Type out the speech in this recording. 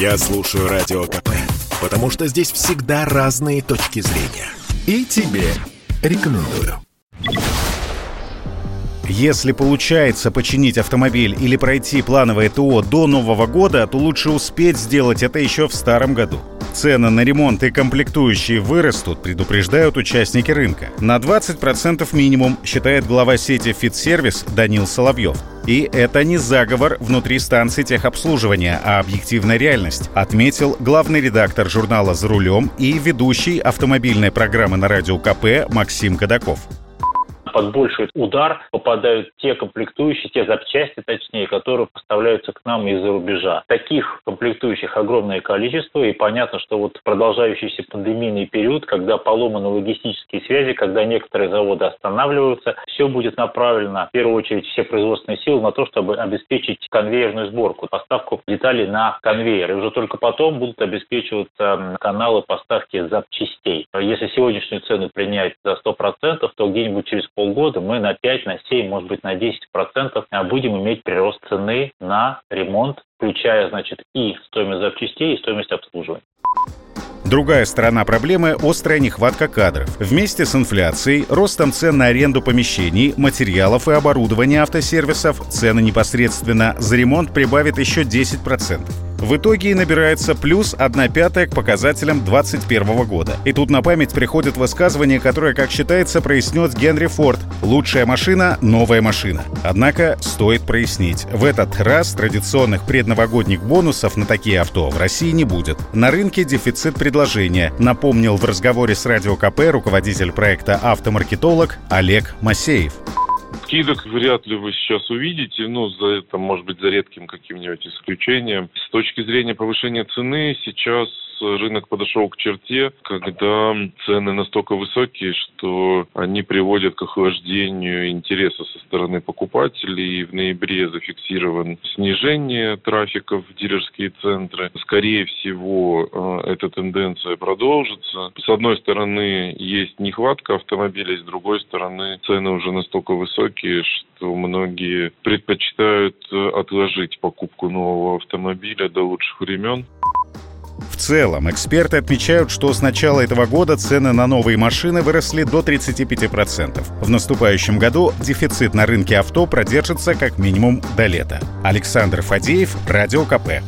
Я слушаю Радио КП, потому что здесь всегда разные точки зрения. И тебе рекомендую. Если получается починить автомобиль или пройти плановое ТО до Нового года, то лучше успеть сделать это еще в старом году. Цены на ремонт и комплектующие вырастут, предупреждают участники рынка. На 20% минимум, считает глава сети «Фитсервис» Данил Соловьев. И это не заговор внутри станции техобслуживания, а объективная реальность, отметил главный редактор журнала «За рулем» и ведущий автомобильной программы на радио КП Максим Кадаков под больший удар попадают те комплектующие, те запчасти, точнее, которые поставляются к нам из-за рубежа. Таких комплектующих огромное количество, и понятно, что вот продолжающийся пандемийный период, когда поломаны логистические связи, когда некоторые заводы останавливаются, все будет направлено, в первую очередь, все производственные силы на то, чтобы обеспечить конвейерную сборку, поставку деталей на конвейер. И уже только потом будут обеспечиваться каналы поставки запчастей. Если сегодняшнюю цену принять за 100%, то где-нибудь через полгода мы на 5, на 7, может быть, на 10 процентов будем иметь прирост цены на ремонт, включая, значит, и стоимость запчастей, и стоимость обслуживания. Другая сторона проблемы – острая нехватка кадров. Вместе с инфляцией, ростом цен на аренду помещений, материалов и оборудования автосервисов, цены непосредственно за ремонт прибавит еще 10%. В итоге набирается плюс 1 пятая к показателям 2021 года. И тут на память приходит высказывание, которое, как считается, прояснет Генри Форд. Лучшая машина — новая машина. Однако стоит прояснить, в этот раз традиционных предновогодних бонусов на такие авто в России не будет. На рынке дефицит предложения, напомнил в разговоре с Радио КП руководитель проекта «Автомаркетолог» Олег Масеев. Скидок вряд ли вы сейчас увидите, ну, за это, может быть, за редким каким-нибудь исключением. С точки зрения повышения цены сейчас рынок подошел к черте, когда цены настолько высокие, что они приводят к охлаждению интереса со стороны покупателей. И в ноябре зафиксирован снижение трафика в дилерские центры. Скорее всего, э, эта тенденция продолжится. С одной стороны, есть нехватка автомобилей, с другой стороны, цены уже настолько высокие, что многие предпочитают отложить покупку нового автомобиля до лучших времен. В целом, эксперты отмечают, что с начала этого года цены на новые машины выросли до 35%. В наступающем году дефицит на рынке авто продержится как минимум до лета. Александр Фадеев, Радио КП.